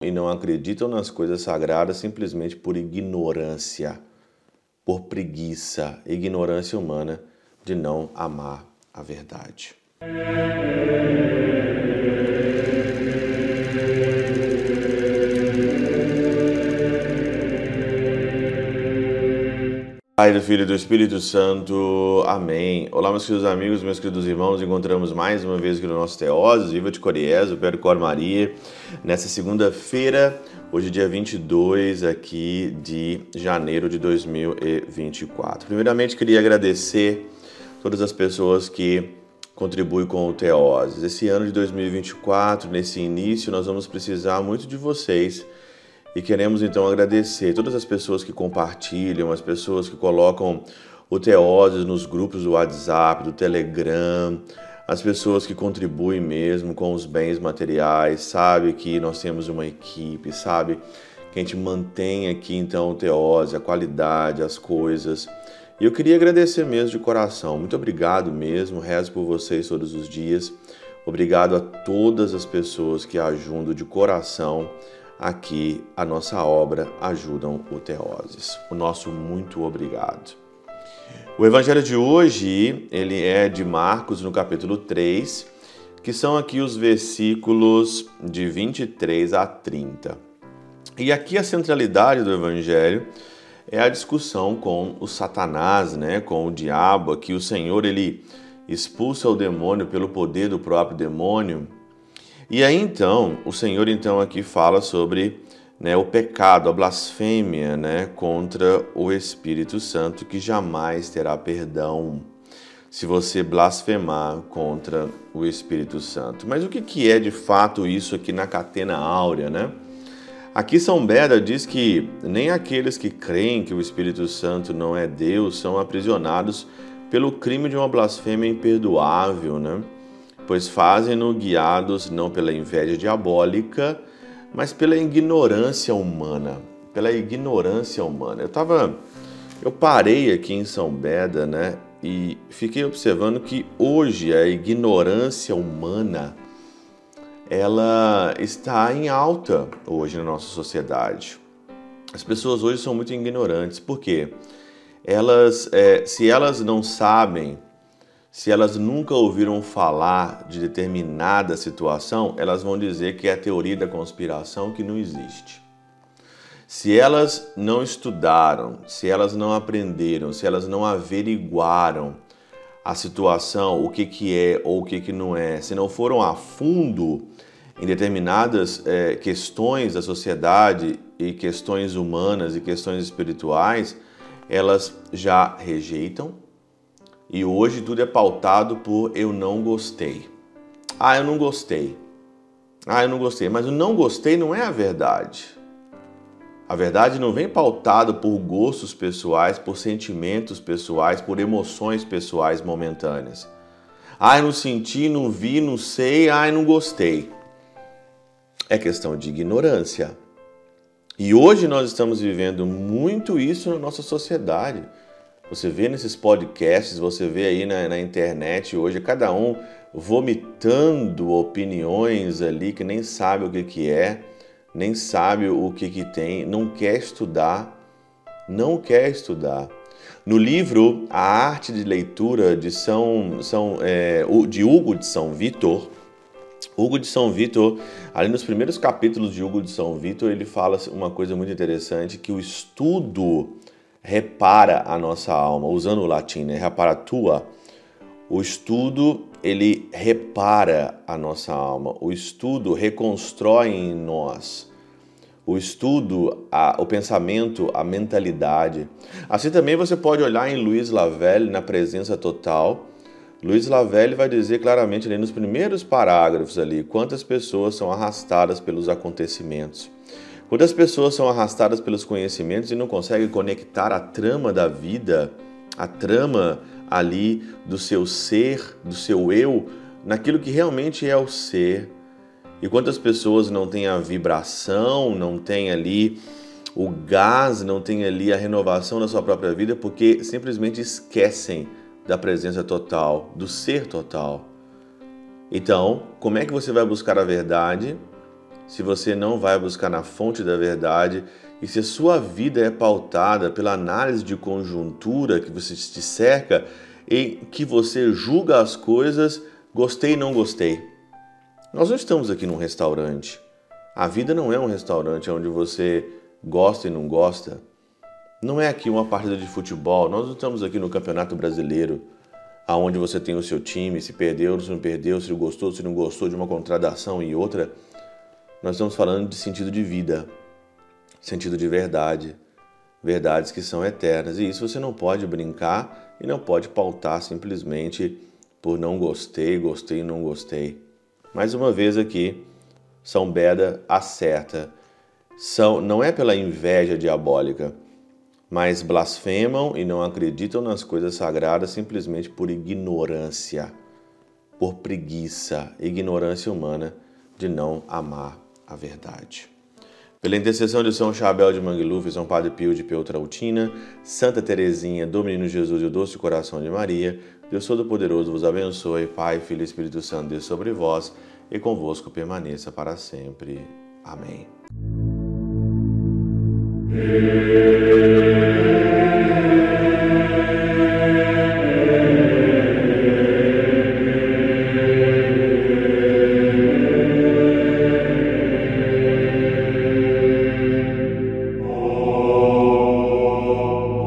e não acreditam nas coisas sagradas simplesmente por ignorância, por preguiça, ignorância humana de não amar a verdade. Pai do Filho e do Espírito Santo. Amém. Olá, meus queridos amigos, meus queridos irmãos. Encontramos mais uma vez aqui no nosso Teoses, Viva de Coriés, o Pedro Cor Maria, nessa segunda-feira, hoje dia 22 aqui de janeiro de 2024. Primeiramente, queria agradecer todas as pessoas que contribuem com o Teoses. Esse ano de 2024, nesse início, nós vamos precisar muito de vocês e queremos então agradecer todas as pessoas que compartilham, as pessoas que colocam o Teoses nos grupos do WhatsApp, do Telegram, as pessoas que contribuem mesmo com os bens materiais, sabe que nós temos uma equipe, sabe que a gente mantém aqui então o Teose, a qualidade, as coisas. E eu queria agradecer mesmo de coração. Muito obrigado mesmo, rezo por vocês todos os dias. Obrigado a todas as pessoas que ajudam de coração aqui a nossa obra ajudam o Teoses. O nosso muito obrigado. O evangelho de hoje, ele é de Marcos no capítulo 3, que são aqui os versículos de 23 a 30. E aqui a centralidade do evangelho é a discussão com o Satanás, né, com o diabo, aqui o Senhor ele expulsa o demônio pelo poder do próprio demônio e aí então, o Senhor então aqui fala sobre né, o pecado, a blasfêmia né, contra o Espírito Santo, que jamais terá perdão se você blasfemar contra o Espírito Santo. Mas o que, que é de fato isso aqui na catena áurea, né? Aqui São Beda diz que nem aqueles que creem que o Espírito Santo não é Deus são aprisionados pelo crime de uma blasfêmia imperdoável, né? Pois fazem-no guiados não pela inveja diabólica, mas pela ignorância humana. Pela ignorância humana. Eu tava. Eu parei aqui em São Beda, né? E fiquei observando que hoje a ignorância humana ela está em alta hoje na nossa sociedade. As pessoas hoje são muito ignorantes, por quê? Elas, é, se elas não sabem se elas nunca ouviram falar de determinada situação, elas vão dizer que é a teoria da conspiração que não existe. Se elas não estudaram, se elas não aprenderam, se elas não averiguaram a situação, o que, que é ou o que, que não é, se não foram a fundo em determinadas é, questões da sociedade e questões humanas e questões espirituais, elas já rejeitam, e hoje tudo é pautado por eu não gostei. Ah, eu não gostei. Ah, eu não gostei. Mas o não gostei não é a verdade. A verdade não vem pautado por gostos pessoais, por sentimentos pessoais, por emoções pessoais momentâneas. Ah, eu não senti, não vi, não sei, ah, eu não gostei. É questão de ignorância. E hoje nós estamos vivendo muito isso na nossa sociedade. Você vê nesses podcasts, você vê aí na, na, internet hoje, cada um vomitando opiniões ali que nem sabe o que, que é, nem sabe o que, que tem, não quer estudar, não quer estudar. No livro A Arte de Leitura de, São, São, é, de Hugo de São Vitor, Hugo de São Vitor, ali nos primeiros capítulos de Hugo de São Vitor, ele fala uma coisa muito interessante, que o estudo repara a nossa alma, usando o latim, né? reparatua. O estudo, ele repara a nossa alma. O estudo reconstrói em nós. O estudo, a, o pensamento, a mentalidade. Assim também você pode olhar em Luiz Lavelle, na presença total. Luiz Lavelle vai dizer claramente ali nos primeiros parágrafos ali quantas pessoas são arrastadas pelos acontecimentos. Quantas pessoas são arrastadas pelos conhecimentos e não conseguem conectar a trama da vida, a trama ali do seu ser, do seu eu, naquilo que realmente é o ser. E quantas pessoas não têm a vibração, não têm ali o gás, não têm ali a renovação da sua própria vida porque simplesmente esquecem da presença total, do ser total. Então, como é que você vai buscar a verdade se você não vai buscar na fonte da verdade e se a sua vida é pautada pela análise de conjuntura que você te cerca, em que você julga as coisas, gostei não gostei. Nós não estamos aqui num restaurante. A vida não é um restaurante onde você gosta e não gosta. Não é aqui uma partida de futebol. Nós não estamos aqui no Campeonato Brasileiro, aonde você tem o seu time, se perdeu, se não perdeu, se gostou, se não gostou de uma contratação e outra. Nós estamos falando de sentido de vida, sentido de verdade, verdades que são eternas. E isso você não pode brincar e não pode pautar simplesmente por não gostei, gostei, não gostei. Mais uma vez aqui, São Beda acerta. São, não é pela inveja diabólica, mas blasfemam e não acreditam nas coisas sagradas simplesmente por ignorância, por preguiça, ignorância humana de não amar a verdade. Pela intercessão de São Chabel de Mangluf, São Padre Pio de Peutrautina, Santa Teresinha, do Menino Jesus e o Doce Coração de Maria, Deus Todo-Poderoso vos abençoe, Pai, Filho e Espírito Santo, Deus sobre vós e convosco permaneça para sempre. Amém.